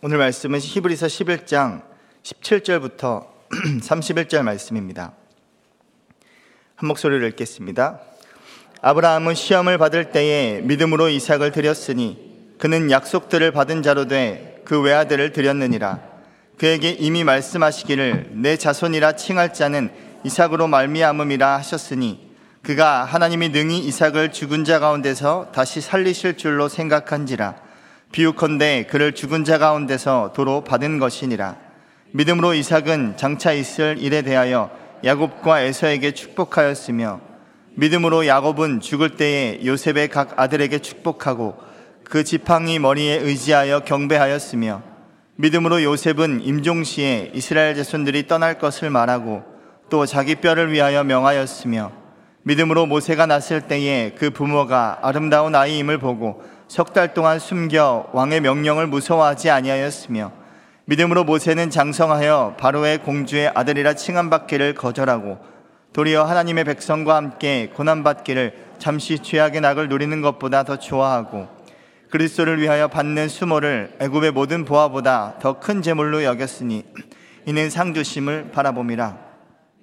오늘 말씀은 히브리서 11장 17절부터 31절 말씀입니다. 한 목소리를 읽겠습니다. 아브라함은 시험을 받을 때에 믿음으로 이삭을 드렸으니 그는 약속들을 받은 자로 돼 그 외아들을 드렸느니라. 그에게 이미 말씀하시기를 내 자손이라 칭할 자는 이삭으로 말미암음이라 하셨으니 그가 하나님이 능히 이삭을 죽은 자 가운데서 다시 살리실 줄로 생각한지라 비유컨대 그를 죽은 자 가운데서 도로 받은 것이니라. 믿음으로 이삭은 장차 있을 일에 대하여 야곱과 에서에게 축복하였으며 믿음으로 야곱은 죽을 때에 요셉의 각 아들에게 축복하고 그 지팡이 머리에 의지하여 경배하였으며 믿음으로 요셉은 임종 시에 이스라엘 자손들이 떠날 것을 말하고 또 자기 뼈를 위하여 명하였으며 믿음으로 모세가 났을 때에 그 부모가 아름다운 아이임을 보고 석 달 동안 숨겨 왕의 명령을 무서워하지 아니하였으며 믿음으로 모세는 장성하여 바로의 공주의 아들이라 칭함받기를 거절하고 도리어 하나님의 백성과 함께 고난받기를 잠시 죄악의 낙을 누리는 것보다 더 좋아하고 그리스도를 위하여 받는 수모를 애굽의 모든 보화보다 더큰 재물로 여겼으니 이는 상 주심을 바라봄이라.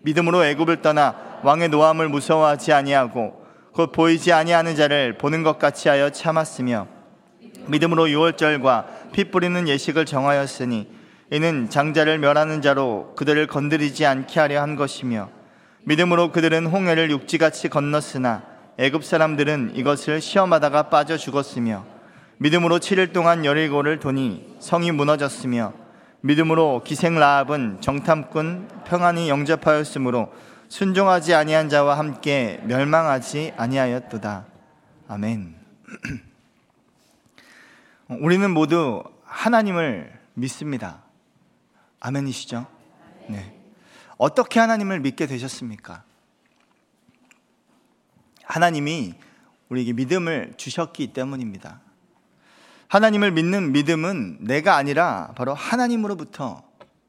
믿음으로 애굽을 떠나 왕의 노함을 무서워하지 아니하고 곧 보이지 아니하는 자를 보는 것 같이 하여 참았으며 믿음으로 유월절과 피 뿌리는 예식을 정하였으니 이는 장자를 멸하는 자로 그들을 건드리지 않게 하려 한 것이며 믿음으로 그들은 홍해를 육지같이 건넜으나 애굽 사람들은 이것을 시험하다가 빠져 죽었으며 믿음으로 7일 동안 열일고를 도니 성이 무너졌으며 믿음으로 기생 라합은 정탐꾼 평안히 영접하였으므로 순종하지 아니한 자와 함께 멸망하지 아니하였도다. 아멘. 우리는 모두 하나님을 믿습니다. 아멘이시죠? 네. 어떻게 하나님을 믿게 되셨습니까? 하나님이 우리에게 믿음을 주셨기 때문입니다. 하나님을 믿는 믿음은 내가 아니라 바로 하나님으로부터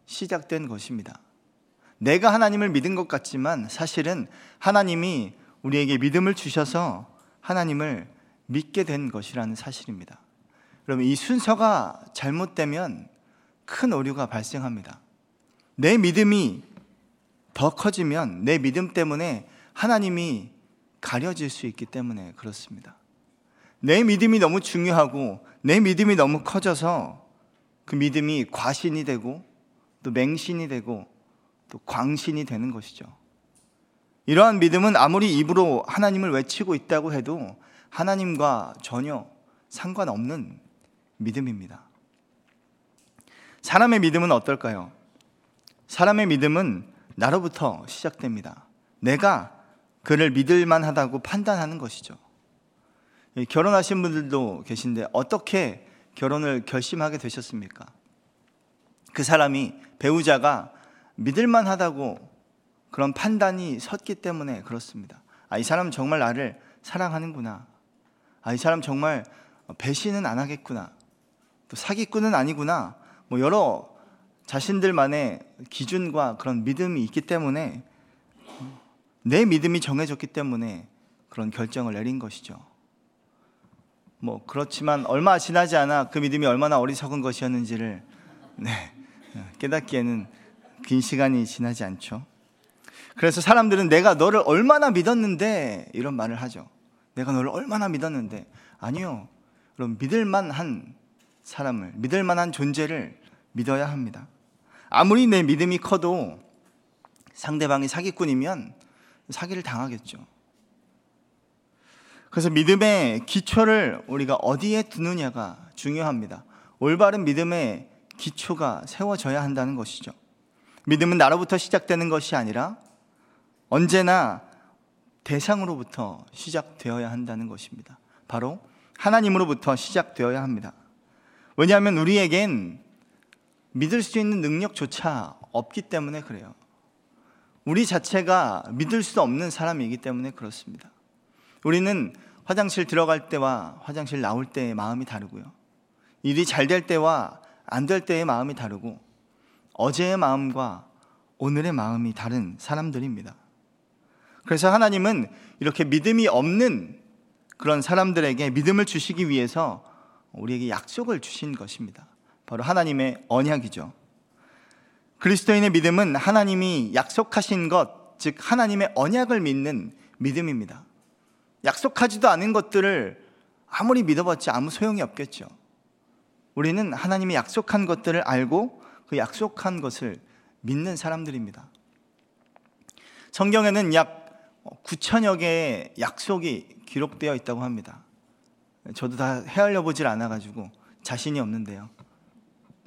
시작된 것입니다. 내가 하나님을 믿은 것 같지만 사실은 하나님이 우리에게 믿음을 주셔서 하나님을 믿게 된 것이라는 사실입니다. 그러면 이 순서가 잘못되면 큰 오류가 발생합니다. 내 믿음이 더 커지면 내 믿음 때문에 하나님이 가려질 수 있기 때문에 그렇습니다. 내 믿음이 너무 중요하고 내 믿음이 너무 커져서 그 믿음이 과신이 되고 또 맹신이 되고 또 광신이 되는 것이죠. 이러한 믿음은 아무리 입으로 하나님을 외치고 있다고 해도 하나님과 전혀 상관없는 믿음입니다. 사람의 믿음은 어떨까요? 사람의 믿음은 나로부터 시작됩니다. 내가 그를 믿을 만 하다고 판단하는 것이죠. 결혼하신 분들도 계신데 어떻게 결혼을 결심하게 되셨습니까? 그 사람이 배우자가 믿을만 하다고 그런 판단이 섰기 때문에 그렇습니다. 아, 이 사람 정말 나를 사랑하는구나. 아, 이 사람 정말 배신은 안 하겠구나. 또 사기꾼은 아니구나. 뭐 여러 자신들만의 기준과 그런 믿음이 있기 때문에 내 믿음이 정해졌기 때문에 그런 결정을 내린 것이죠. 뭐 그렇지만 얼마 지나지 않아 그 믿음이 얼마나 어리석은 것이었는지를 네, 깨닫기에는 긴 시간이 지나지 않죠. 그래서 사람들은 내가 너를 얼마나 믿었는데 이런 말을 하죠. 내가 너를 얼마나 믿었는데 아니요. 그럼 믿을만한 사람을 믿을만한 존재를 믿어야 합니다. 아무리 내 믿음이 커도 상대방이 사기꾼이면 사기를 당하겠죠. 그래서 믿음의 기초를 우리가 어디에 두느냐가 중요합니다. 올바른 믿음의 기초가 세워져야 한다는 것이죠. 믿음은 나로부터 시작되는 것이 아니라 언제나 대상으로부터 시작되어야 한다는 것입니다. 바로 하나님으로부터 시작되어야 합니다. 왜냐하면 우리에겐 믿을 수 있는 능력조차 없기 때문에 그래요. 우리 자체가 믿을 수 없는 사람이기 때문에 그렇습니다. 우리는 화장실 들어갈 때와 화장실 나올 때의 마음이 다르고요. 일이 잘 될 때와 안 될 때의 마음이 다르고 어제의 마음과 오늘의 마음이 다른 사람들입니다. 그래서 하나님은 이렇게 믿음이 없는 그런 사람들에게 믿음을 주시기 위해서 우리에게 약속을 주신 것입니다. 바로 하나님의 언약이죠. 그리스도인의 믿음은 하나님이 약속하신 것, 즉 하나님의 언약을 믿는 믿음입니다. 약속하지도 않은 것들을 아무리 믿어봤자 아무 소용이 없겠죠. 우리는 하나님이 약속한 것들을 알고 그 약속한 것을 믿는 사람들입니다. 성경에는 약 9천여 개의 약속이 기록되어 있다고 합니다. 저도 다 헤아려 보질 않아 가지고 자신이 없는데요.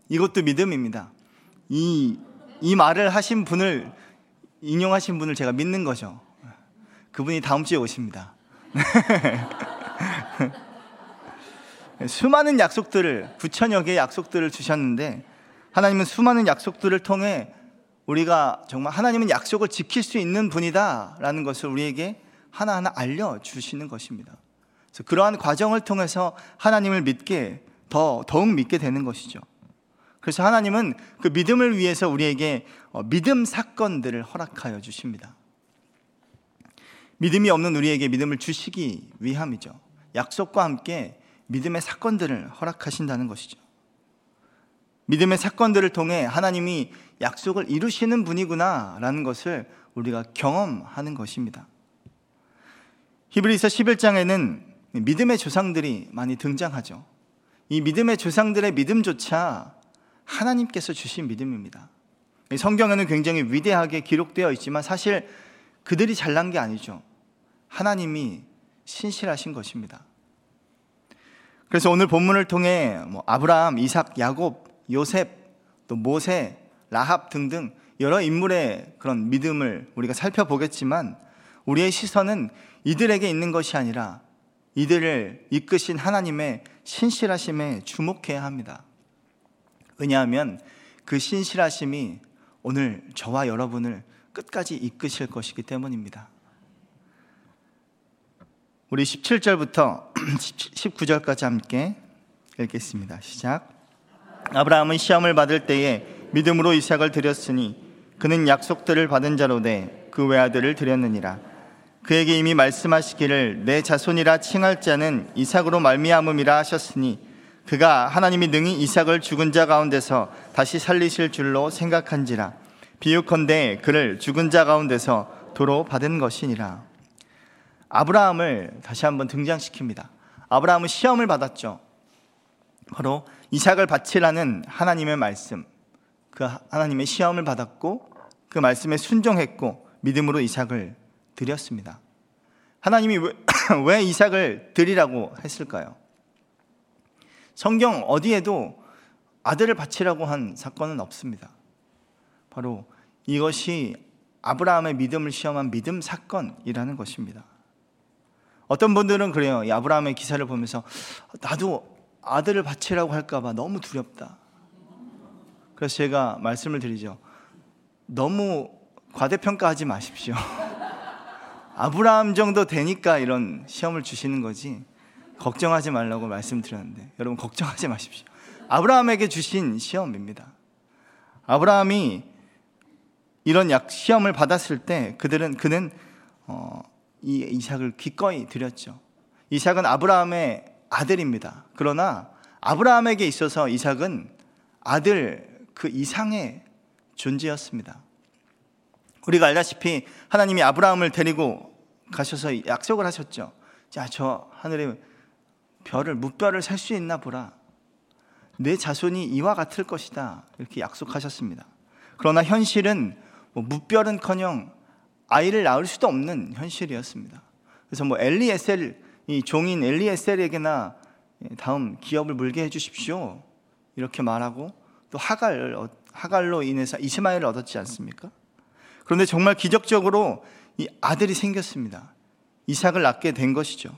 이것도 믿음입니다. 이, 이 말을 하신 분을, 인용하신 분을 제가 믿는 거죠. 그분이 다음 주에 오십니다. 수많은 약속들을, 9천여 개의 약속들을 주셨는데, 하나님은 수많은 약속들을 통해 우리가 정말 하나님은 약속을 지킬 수 있는 분이다라는 것을 우리에게 하나하나 알려주시는 것입니다. 그래서 그러한 과정을 통해서 하나님을 믿게, 더, 더욱 믿게 되는 것이죠. 그래서 하나님은 그 믿음을 위해서 우리에게 어, 믿음 사건들을 허락하여 주십니다. 믿음이 없는 우리에게 믿음을 주시기 위함이죠. 약속과 함께 믿음의 사건들을 허락하신다는 것이죠. 믿음의 사건들을 통해 하나님이 약속을 이루시는 분이구나라는 것을 우리가 경험하는 것입니다. 히브리서 11장에는 믿음의 조상들이 많이 등장하죠. 이 믿음의 조상들의 믿음조차 하나님께서 주신 믿음입니다. 성경에는 굉장히 위대하게 기록되어 있지만 사실 그들이 잘난 게 아니죠. 하나님이 신실하신 것입니다. 그래서 오늘 본문을 통해 뭐 아브라함, 이삭, 야곱, 요셉, 또 모세, 라합 등등 여러 인물의 그런 믿음을 우리가 살펴보겠지만 우리의 시선은 이들에게 있는 것이 아니라 이들을 이끄신 하나님의 신실하심에 주목해야 합니다. 왜냐하면 그 신실하심이 오늘 저와 여러분을 끝까지 이끄실 것이기 때문입니다. 우리 17절부터 19절까지 함께 읽겠습니다. 시작. 아브라함은 시험을 받을 때에 믿음으로 이삭을 드렸으니 그는 약속들을 받은 자로 돼그 외아들을 드렸느니라. 그에게 이미 말씀하시기를 내 자손이라 칭할 자는 이삭으로 말미암음이라 하셨으니 그가 하나님이 능히 이삭을 죽은 자 가운데서 다시 살리실 줄로 생각한지라. 비유컨대 그를 죽은 자 가운데서 도로 받은 것이니라. 아브라함을 다시 한번 등장시킵니다. 아브라함은 시험을 받았죠. 바로 이삭을 바치라는 하나님의 말씀, 그 하나님의 시험을 받았고 그 말씀에 순종했고 믿음으로 이삭을 드렸습니다. 하나님이 왜, 왜 이삭을 드리라고 했을까요? 성경 어디에도 아들을 바치라고 한 사건은 없습니다. 바로 이것이 아브라함의 믿음을 시험한 믿음 사건이라는 것입니다. 어떤 분들은 그래요. 이 아브라함의 기사를 보면서 나도 아들을 바치라고 할까봐 너무 두렵다. 그래서 제가 말씀을 드리죠. 너무 과대평가하지 마십시오. 아브라함 정도 되니까 이런 시험을 주시는 거지. 걱정하지 말라고 말씀드렸는데 여러분 걱정하지 마십시오. 아브라함에게 주신 시험입니다. 아브라함이 이런 약 시험을 받았을 때 그들은 그는 어, 이 이삭을 기꺼이 드렸죠. 이삭은 아브라함의 아들입니다. 그러나 아브라함에게 있어서 이삭은 아들 그 이상의 존재였습니다. 우리가 알다시피 하나님이 아브라함을 데리고 가셔서 약속을 하셨죠. 자, 저 하늘에 별을 묵별을 살 수 있나 보라. 내 자손이 이와 같을 것이다. 이렇게 약속하셨습니다. 그러나 현실은 뭐 묵별은커녕 아이를 낳을 수도 없는 현실이었습니다. 그래서 뭐 엘리에셀 이 종인 엘리에셀에게나 다음 기업을 물게 해주십시오. 이렇게 말하고 또 하갈 하갈로 인해서 이스마엘을 얻었지 않습니까? 그런데 정말 기적적으로 이 아들이 생겼습니다. 이삭을 낳게 된 것이죠.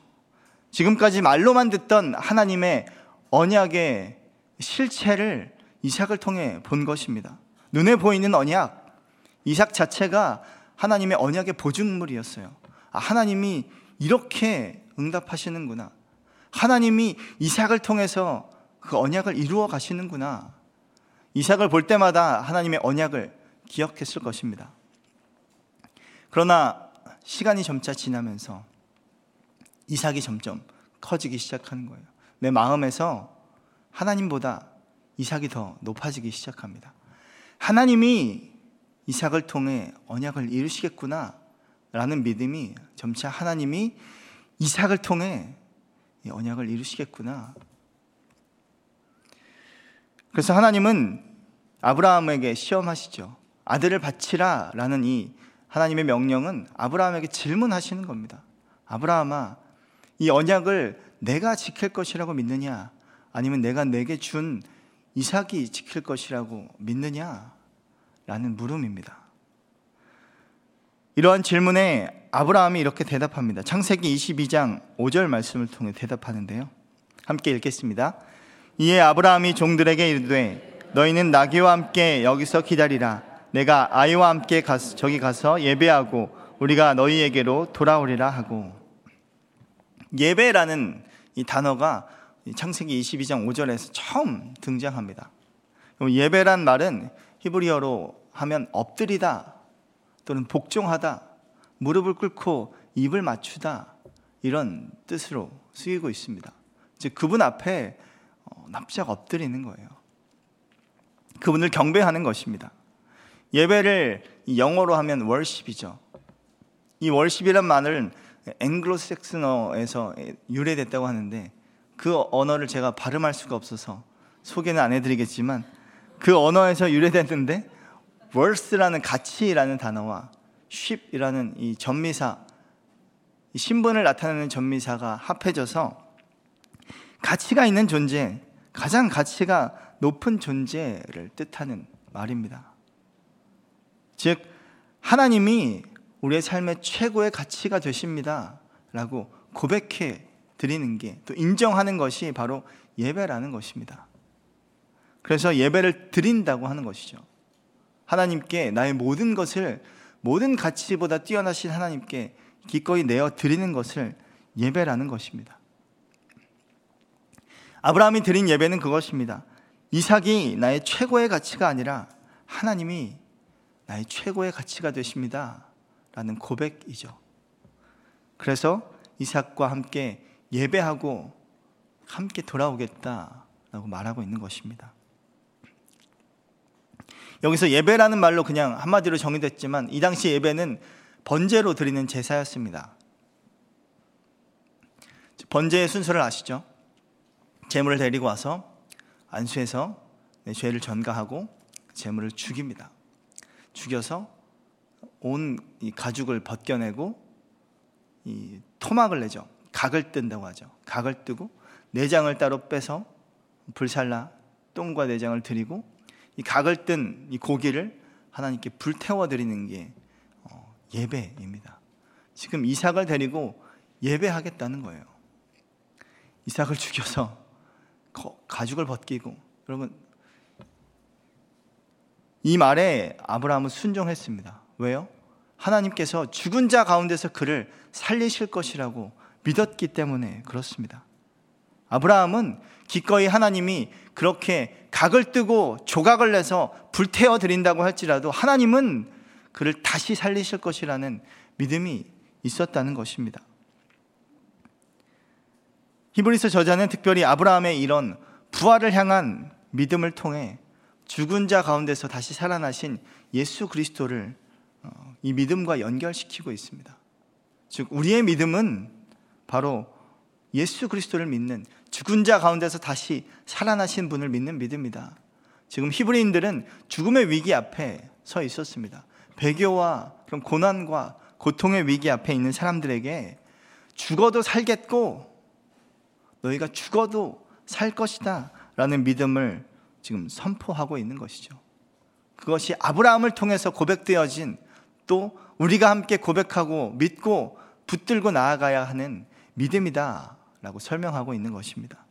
지금까지 말로만 듣던 하나님의 언약의 실체를 이삭을 통해 본 것입니다. 눈에 보이는 언약, 이삭 자체가 하나님의 언약의 보증물이었어요. 아, 하나님이 이렇게 응답하시는구나. 하나님이 이삭을 통해서 그 언약을 이루어 가시는구나. 이삭을 볼 때마다 하나님의 언약을 기억했을 것입니다. 그러나 시간이 점차 지나면서 이삭이 점점 커지기 시작하는 거예요. 내 마음에서 하나님보다 이삭이 더 높아지기 시작합니다. 하나님이 이삭을 통해 언약을 이루시겠구나 라는 믿음이 점차 하나님이 이삭을 통해 언약을 이루시겠구나. 그래서 하나님은 아브라함에게 시험하시죠. 아들을 바치라 라는 이 하나님의 명령은 아브라함에게 질문하시는 겁니다. 아브라함아, 이 언약을 내가 지킬 것이라고 믿느냐? 아니면 내가 내게 준 이삭이 지킬 것이라고 믿느냐? 라는 물음입니다. 이러한 질문에 아브라함이 이렇게 대답합니다. 창세기 22장 5절 말씀을 통해 대답하는데요. 함께 읽겠습니다. 이에 아브라함이 종들에게 이르되 너희는 나귀와 함께 여기서 기다리라. 내가 아이와 함께 가서 저기 가서 예배하고 우리가 너희에게로 돌아오리라 하고 예배라는 이 단어가 창세기 22장 5절에서 처음 등장합니다. 예배란 말은 히브리어로 하면 엎드리다 또는 복종하다, 무릎을 꿇고 입을 맞추다 이런 뜻으로 쓰이고 있습니다. 즉 그분 앞에 어, 납작 엎드리는 거예요. 그분을 경배하는 것입니다. 예배를 영어로 하면 월십이죠. 이 월십이란 말은 앵글로색슨어에서 유래됐다고 하는데 그 언어를 제가 발음할 수가 없어서 소개는 안 해드리겠지만 그 언어에서 유래됐는데 월스라는 가치라는 단어와 쉽이라는 이 전미사 이 신분을 나타내는 전미사가 합해져서 가치가 있는 존재, 가장 가치가 높은 존재를 뜻하는 말입니다. 즉 하나님이 우리의 삶의 최고의 가치가 되십니다. 라고 고백해 드리는 게 또 인정하는 것이 바로 예배라는 것입니다. 그래서 예배를 드린다고 하는 것이죠. 하나님께 나의 모든 것을 모든 가치보다 뛰어나신 하나님께 기꺼이 내어 드리는 것을 예배라는 것입니다. 아브라함이 드린 예배는 그것입니다. 이삭이 나의 최고의 가치가 아니라 하나님이 나의 최고의 가치가 되십니다. 라는 고백이죠. 그래서 이삭과 함께 예배하고 함께 돌아오겠다라고 말하고 있는 것입니다. 여기서 예배라는 말로 그냥 한마디로 정의됐지만 이 당시 예배는 번제로 드리는 제사였습니다. 번제의 순서를 아시죠? 제물을 데리고 와서 안수해서 죄를 전가하고 제물을 죽입니다. 죽여서 온 가죽을 벗겨내고 이 토막을 내죠. 각을 뜬다고 하죠. 각을 뜨고 내장을 따로 빼서 불살라 똥과 내장을 드리고 이 각을 뜬 이 고기를 하나님께 불태워 드리는 게 어, 예배입니다. 지금 이삭을 데리고 예배하겠다는 거예요. 이삭을 죽여서 가죽을 벗기고 여러분 이 말에 아브라함은 순종했습니다. 왜요? 하나님께서 죽은 자 가운데서 그를 살리실 것이라고 믿었기 때문에 그렇습니다. 아브라함은 기꺼이 하나님이 그렇게 각을 뜨고 조각을 내서 불태워 드린다고 할지라도 하나님은 그를 다시 살리실 것이라는 믿음이 있었다는 것입니다. 히브리서 저자는 특별히 아브라함의 이런 부활을 향한 믿음을 통해 죽은 자 가운데서 다시 살아나신 예수 그리스도를 어, 이 믿음과 연결시키고 있습니다. 즉 우리의 믿음은 바로 예수 그리스도를 믿는 죽은 자 가운데서 다시 살아나신 분을 믿는 믿음이다. 지금 히브리인들은 죽음의 위기 앞에 서 있었습니다. 배교와 그런 고난과 고통의 위기 앞에 있는 사람들에게 죽어도 살겠고 너희가 죽어도 살 것이다 라는 믿음을 지금 선포하고 있는 것이죠. 그것이 아브라함을 통해서 고백되어진 또 우리가 함께 고백하고 믿고 붙들고 나아가야 하는 믿음이다 라고 설명하고 있는 것입니다.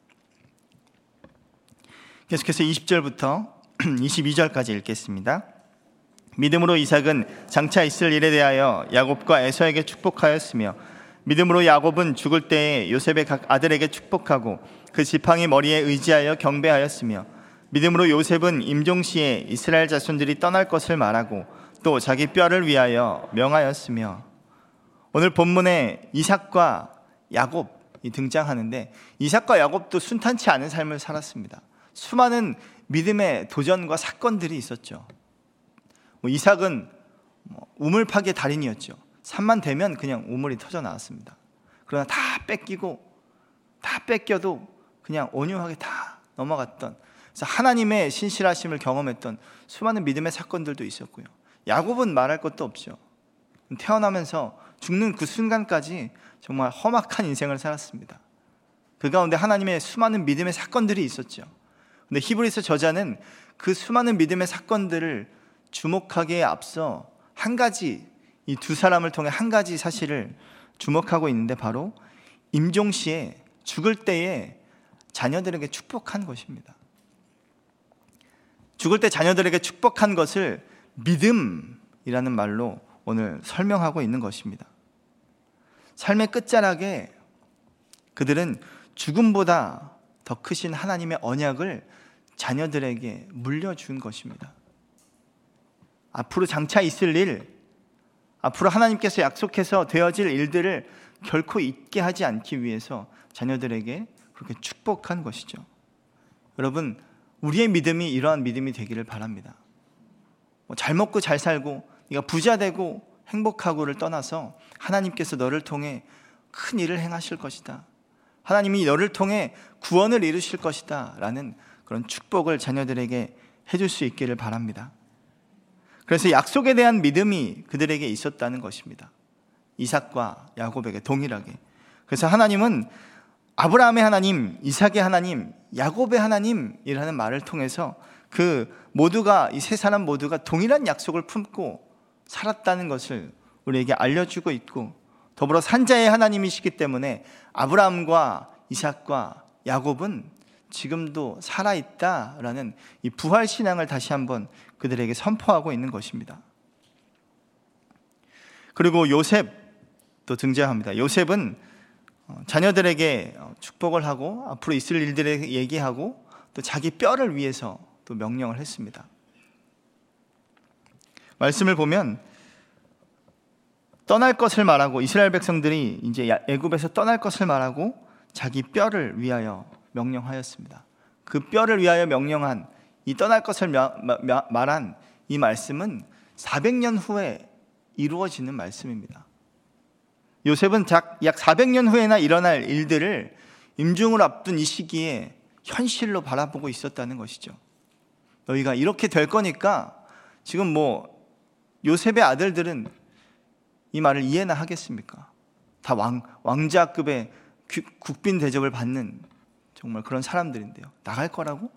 계속해서 20절부터 22절까지 읽겠습니다. 믿음으로 이삭은 장차 있을 일에 대하여 야곱과 에서에게 축복하였으며 믿음으로 야곱은 죽을 때에 요셉의 각 아들에게 축복하고 그 지팡이 머리에 의지하여 경배하였으며 믿음으로 요셉은 임종 시에 이스라엘 자손들이 떠날 것을 말하고 또 자기 뼈를 위하여 명하였으며 오늘 본문에 이삭과 야곱이 등장하는데 이삭과 야곱도 순탄치 않은 삶을 살았습니다. 수많은 믿음의 도전과 사건들이 있었죠. 뭐 이삭은 뭐 우물 파괴 달인이었죠. 산만 되면 그냥 우물이 터져 나왔습니다. 그러나 다 뺏기고 다 뺏겨도 그냥 온유하게 다 넘어갔던 그래서 하나님의 신실하심을 경험했던 수많은 믿음의 사건들도 있었고요. 야곱은 말할 것도 없죠. 태어나면서 죽는 그 순간까지 정말 험악한 인생을 살았습니다. 그 가운데 하나님의 수많은 믿음의 사건들이 있었죠. 근데 히브리서 저자는 그 수많은 믿음의 사건들을 주목하기에 앞서 한 가지 이 두 사람을 통해 한 가지 사실을 주목하고 있는데 바로 임종 시에 죽을 때에 자녀들에게 축복한 것입니다. 죽을 때 자녀들에게 축복한 것을 믿음이라는 말로 오늘 설명하고 있는 것입니다. 삶의 끝자락에 그들은 죽음보다 더 크신 하나님의 언약을 자녀들에게 물려준 것입니다. 앞으로 장차 있을 일, 앞으로 하나님께서 약속해서 되어질 일들을 결코 잊게 하지 않기 위해서 자녀들에게 그렇게 축복한 것이죠. 여러분, 우리의 믿음이 이러한 믿음이 되기를 바랍니다. 뭐잘 먹고 잘 살고 네가 부자 되고 행복하고를 떠나서 하나님께서 너를 통해 큰 일을 행하실 것이다. 하나님이 너를 통해 구원을 이루실 것이다. 라는 그런 축복을 자녀들에게 해줄 수 있기를 바랍니다. 그래서 약속에 대한 믿음이 그들에게 있었다는 것입니다. 이삭과 야곱에게 동일하게. 그래서 하나님은 아브라함의 하나님, 이삭의 하나님, 야곱의 하나님이라는 말을 통해서 그 모두가 이 세 사람 모두가 동일한 약속을 품고 살았다는 것을 우리에게 알려주고 있고 더불어 산자의 하나님이시기 때문에 아브라함과 이삭과 야곱은 지금도 살아있다라는 이 부활 신앙을 다시 한번 그들에게 선포하고 있는 것입니다. 그리고 요셉도 등장합니다. 요셉은 어, 자녀들에게 어, 축복을 하고 앞으로 있을 일들에 얘기하고 또 자기 뼈를 위해서 또 명령을 했습니다. 말씀을 보면 떠날 것을 말하고 이스라엘 백성들이 이제 애굽에서 떠날 것을 말하고 자기 뼈를 위하여 명령하였습니다. 그 뼈를 위하여 명령한 이 떠날 것을 말한 이 말씀은 400년 후에 이루어지는 말씀입니다. 요셉은 약 400년 후에나 일어날 일들을 임중을 앞둔 이 시기에 현실로 바라보고 있었다는 것이죠. 너희가 이렇게 될 거니까 지금 뭐 요셉의 아들들은 이 말을 이해나 하겠습니까? 다 왕, 왕자급의 국빈 대접을 받는 정말 그런 사람들인데요. 나갈 거라고?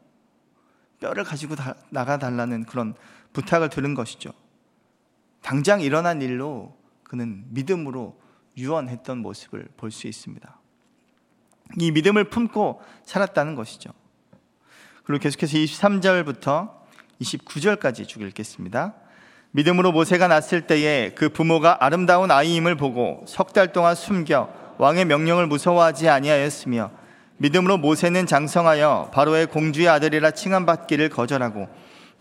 뼈를 가지고 다, 나가달라는 그런 부탁을 들은 것이죠. 당장 일어난 일로 그는 믿음으로 유언했던 모습을 볼 수 있습니다. 이 믿음을 품고 살았다는 것이죠. 그리고 계속해서 23절부터 29절까지 쭉 읽겠습니다. 믿음으로 모세가 났을 때에 그 부모가 아름다운 아이임을 보고 석 달 동안 숨겨 왕의 명령을 무서워하지 아니하였으며 믿음으로 모세는 장성하여 바로의 공주의 아들이라 칭함받기를 거절하고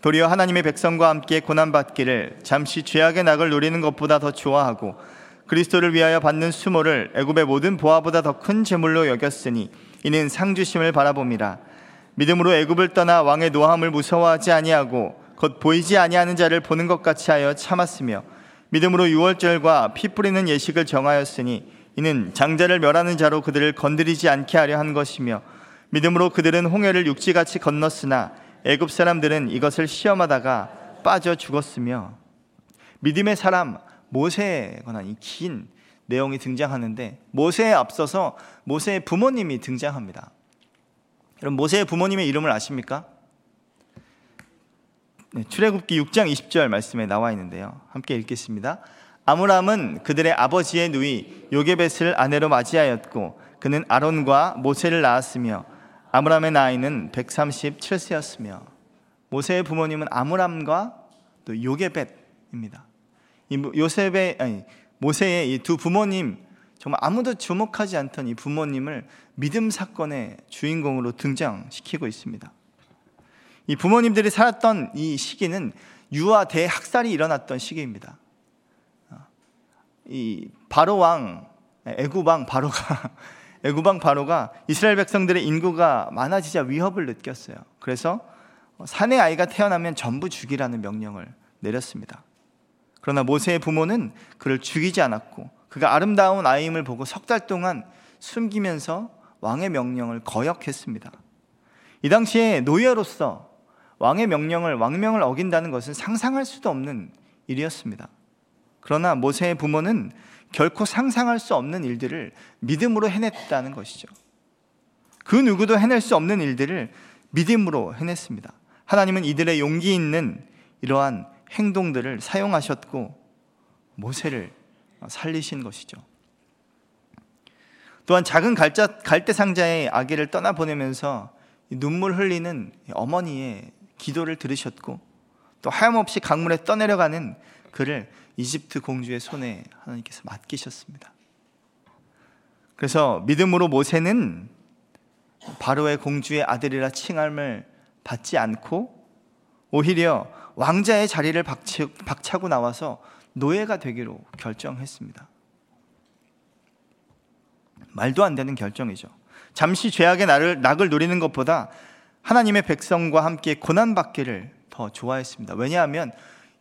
도리어 하나님의 백성과 함께 고난받기를 잠시 죄악의 낙을 누리는 것보다 더 좋아하고 그리스도를 위하여 받는 수모를 애굽의 모든 보화보다 더큰 재물로 여겼으니 이는 상주심을 바라봄이라 믿음으로 애굽을 떠나 왕의 노함을 무서워하지 아니하고 곧 보이지 아니하는 자를 보는 것 같이 하여 참았으며 믿음으로 유월절과 피 뿌리는 예식을 정하였으니 이는 장자를 멸하는 자로 그들을 건드리지 않게 하려 한 것이며 믿음으로 그들은 홍해를 육지같이 건넜으나 애굽 사람들은 이것을 시험하다가 빠져 죽었으며 믿음의 사람 모세에 관한 이 긴 내용이 등장하는데 모세에 앞서서 모세의 부모님이 등장합니다. 여러분 모세의 부모님의 이름을 아십니까? 네, 출애굽기 6장 20절 말씀에 나와 있는데요. 함께 읽겠습니다. 아므람은 그들의 아버지의 누이 요게벳을 아내로 맞이하였고 그는 아론과 모세를 낳았으며 아므람의 나이는 137세였으며 모세의 부모님은 아므람과 또 요게벳입니다. 이 요셉의 아니 모세의 이 두 부모님 정말 아무도 주목하지 않던 이 부모님을 믿음 사건의 주인공으로 등장시키고 있습니다. 이 부모님들이 살았던 이 시기는 유아 대학살이 일어났던 시기입니다. 이 바로 왕 애굽 왕 바로가 애굽 왕 바로가 이스라엘 백성들의 인구가 많아지자 위협을 느꼈어요. 그래서 사내 아이가 태어나면 전부 죽이라는 명령을 내렸습니다. 그러나 모세의 부모는 그를 죽이지 않았고 그가 아름다운 아이임을 보고 석 달 동안 숨기면서 왕의 명령을 거역했습니다. 이 당시에 노예로서 왕의 명령을 왕명을 어긴다는 것은 상상할 수도 없는 일이었습니다. 그러나 모세의 부모는 결코 상상할 수 없는 일들을 믿음으로 해냈다는 것이죠. 그 누구도 해낼 수 없는 일들을 믿음으로 해냈습니다. 하나님은 이들의 용기 있는 이러한 행동들을 사용하셨고 모세를 살리신 것이죠. 또한 작은 갈대 상자의 아기를 떠나보내면서 눈물 흘리는 어머니의 기도를 들으셨고 또 하염없이 강물에 떠내려가는 그를 이집트 공주의 손에 하나님께서 맡기셨습니다. 그래서 믿음으로 모세는 바로의 공주의 아들이라 칭함을 받지 않고 오히려 왕자의 자리를 박차고 나와서 노예가 되기로 결정했습니다. 말도 안 되는 결정이죠. 잠시 죄악의 낙을, 누리는 것보다 하나님의 백성과 함께 고난받기를 더 좋아했습니다. 왜냐하면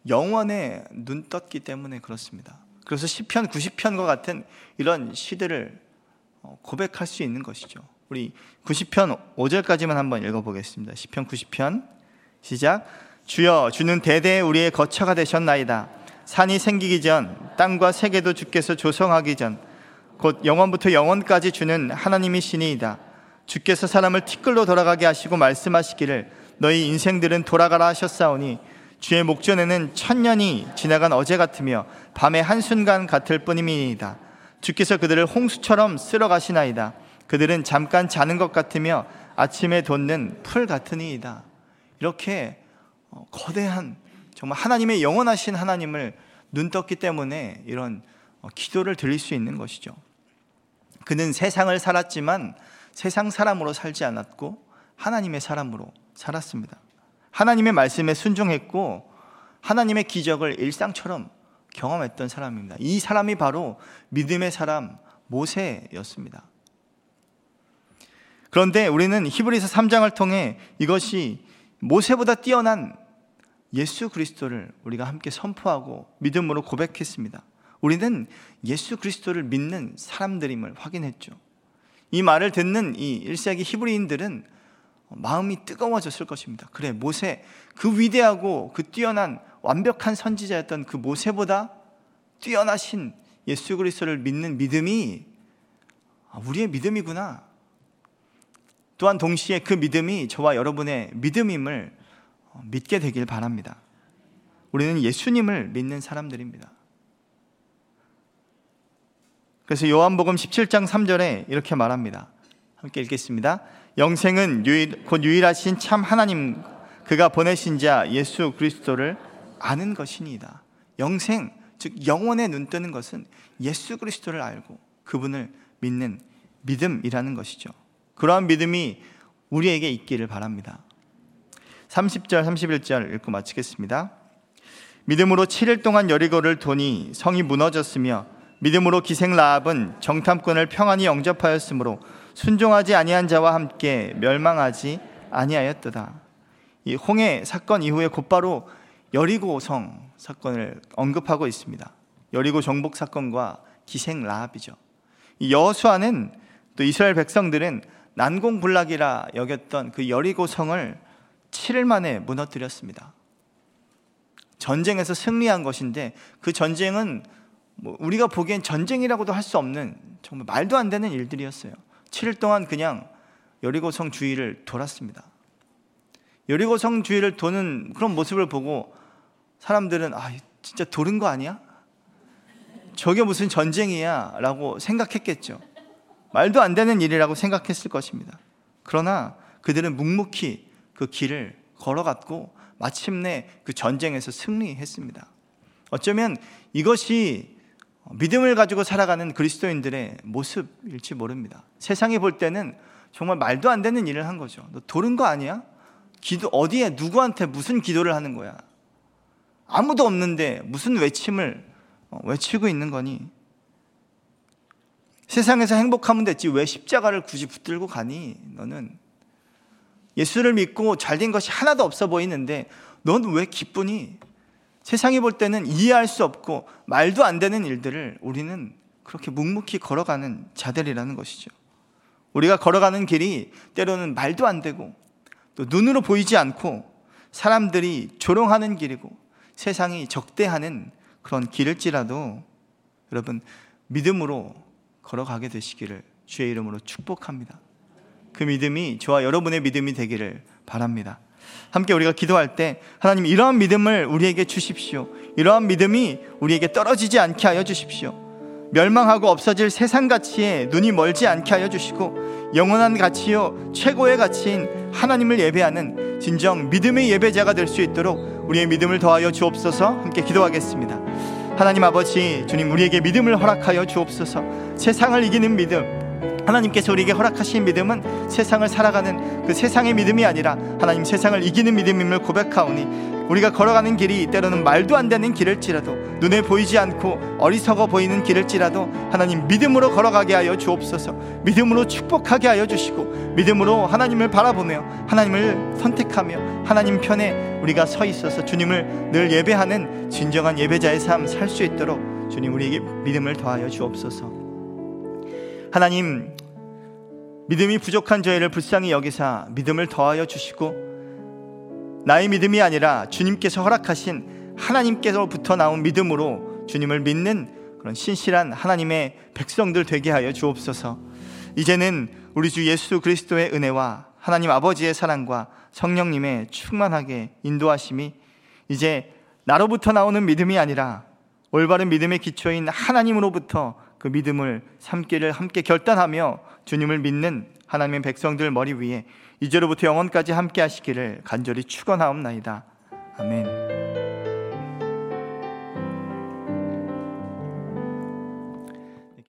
영원에 눈 떴기 때문에 그렇습니다. 그래서 시편 90편과 같은 이런 시들을 어, 고백할 수 있는 것이죠. 우리 90편 5절까지만 한번 읽어보겠습니다. 시편 90편 시작. 주여 주는 대대 우리의 거처가 되셨나이다. 산이 생기기 전 땅과 세계도 주께서 조성하기 전 곧 영원부터 영원까지 주는 하나님이 신이이다. 주께서 사람을 티끌로 돌아가게 하시고 말씀하시기를 너희 인생들은 돌아가라 하셨사오니 주의 목전에는 천년이 지나간 어제 같으며 밤의 한순간 같을 뿐임이니이다. 주께서 그들을 홍수처럼 쓸어 가시나이다. 그들은 잠깐 자는 것 같으며 아침에 돋는 풀 같으니이다. 이렇게 어, 거대한 정말 하나님의 영원하신 하나님을 눈 떴기 때문에 이런 어, 기도를 드릴 수 있는 것이죠. 그는 세상을 살았지만 세상 사람으로 살지 않았고 하나님의 사람으로 살았습니다. 하나님의 말씀에 순종했고 하나님의 기적을 일상처럼 경험했던 사람입니다. 이 사람이 바로 믿음의 사람 모세였습니다. 그런데 우리는 히브리서 3장을 통해 이것이 모세보다 뛰어난 예수 그리스도를 우리가 함께 선포하고 믿음으로 고백했습니다. 우리는 예수 그리스도를 믿는 사람들임을 확인했죠. 이 말을 듣는 이 1세기 히브리인들은 마음이 뜨거워졌을 것입니다. 그래, 모세, 그 위대하고 그 뛰어난 완벽한 선지자였던 그 모세보다 뛰어나신 예수 그리스도를 믿는 믿음이 아, 우리의 믿음이구나. 또한 동시에 그 믿음이 저와 여러분의 믿음임을 믿게 되길 바랍니다. 우리는 예수님을 믿는 사람들입니다. 그래서 요한복음 17장 3절에 이렇게 말합니다. 함께 읽겠습니다. 영생은 유일, 곧 유일하신 참 하나님 그가 보내신 자 예수 그리스도를 아는 것이니이다. 영생 즉 영원에 눈 뜨는 것은 예수 그리스도를 알고 그분을 믿는 믿음이라는 것이죠. 그러한 믿음이 우리에게 있기를 바랍니다. 30절 31절 읽고 마치겠습니다. 믿음으로 7일 동안 여리고를 도니 성이 무너졌으며 믿음으로 기생 라합은 정탐꾼을 평안히 영접하였으므로 순종하지 아니한 자와 함께 멸망하지 아니하였도다. 이 홍해 사건 이후에 곧바로 여리고 성 사건을 언급하고 있습니다. 여리고 정복 사건과 기생 라합이죠. 여호수아는 또 이스라엘 백성들은 난공불락이라 여겼던 그 여리고 성을 7일 만에 무너뜨렸습니다. 전쟁에서 승리한 것인데 그 전쟁은 뭐 우리가 보기엔 전쟁이라고도 할 수 없는 정말 말도 안 되는 일들이었어요. 7일 동안 그냥 여리고성 주위를 돌았습니다. 여리고성 주위를 도는 그런 모습을 보고 사람들은 아 진짜 도른 거 아니야? 저게 무슨 전쟁이야? 라고 생각했겠죠. 말도 안 되는 일이라고 생각했을 것입니다. 그러나 그들은 묵묵히 그 길을 걸어갔고 마침내 그 전쟁에서 승리했습니다. 어쩌면 이것이 믿음을 가지고 살아가는 그리스도인들의 모습일지 모릅니다. 세상이 볼 때는 정말 말도 안 되는 일을 한 거죠. 너 도른 거 아니야? 기도 어디에 누구한테 무슨 기도를 하는 거야? 아무도 없는데 무슨 외침을 어, 외치고 있는 거니? 세상에서 행복하면 됐지 왜 십자가를 굳이 붙들고 가니? 너는 예수를 믿고 잘된 것이 하나도 없어 보이는데 넌왜 기쁘니? 세상이 볼 때는 이해할 수 없고 말도 안 되는 일들을 우리는 그렇게 묵묵히 걸어가는 자들이라는 것이죠. 우리가 걸어가는 길이 때로는 말도 안 되고 또 눈으로 보이지 않고 사람들이 조롱하는 길이고 세상이 적대하는 그런 길일지라도 여러분 믿음으로 걸어가게 되시기를 주의 이름으로 축복합니다. 그 믿음이 저와 여러분의 믿음이 되기를 바랍니다. 함께 우리가 기도할 때 하나님 이러한 믿음을 우리에게 주십시오. 이러한 믿음이 우리에게 떨어지지 않게 하여 주십시오. 멸망하고 없어질 세상 가치에 눈이 멀지 않게 하여 주시고 영원한 가치요 최고의 가치인 하나님을 예배하는 진정 믿음의 예배자가 될 수 있도록 우리의 믿음을 더하여 주옵소서 함께 기도하겠습니다. 하나님 아버지 주님 우리에게 믿음을 허락하여 주옵소서 세상을 이기는 믿음 하나님께서 우리에게 허락하신 믿음은 세상을 살아가는 그 세상의 믿음이 아니라 하나님 세상을 이기는 믿음임을 고백하오니 우리가 걸어가는 길이 때로는 말도 안 되는 길일지라도 눈에 보이지 않고 어리석어 보이는 길일지라도 하나님 믿음으로 걸어가게 하여 주옵소서. 믿음으로 축복하게 하여 주시고 믿음으로 하나님을 바라보며 하나님을 선택하며 하나님 편에 우리가 서 있어서 주님을 늘 예배하는 진정한 예배자의 삶 살 수 있도록 주님 우리에게 믿음을 더하여 주옵소서 하나님 믿음이 부족한 저희를 불쌍히 여기사 믿음을 더하여 주시고 나의 믿음이 아니라 주님께서 허락하신 하나님께서부터 나온 믿음으로 주님을 믿는 그런 신실한 하나님의 백성들 되게 하여 주옵소서. 이제는 우리 주 예수 그리스도의 은혜와 하나님 아버지의 사랑과 성령님의 충만하게 인도하심이 이제 나로부터 나오는 믿음이 아니라 올바른 믿음의 기초인 하나님으로부터 그 믿음을 삼기를 함께 결단하며 주님을 믿는 하나님의 백성들 머리 위에 이제로부터 영원까지 함께 하시기를 간절히 축원하옵나이다. 아멘.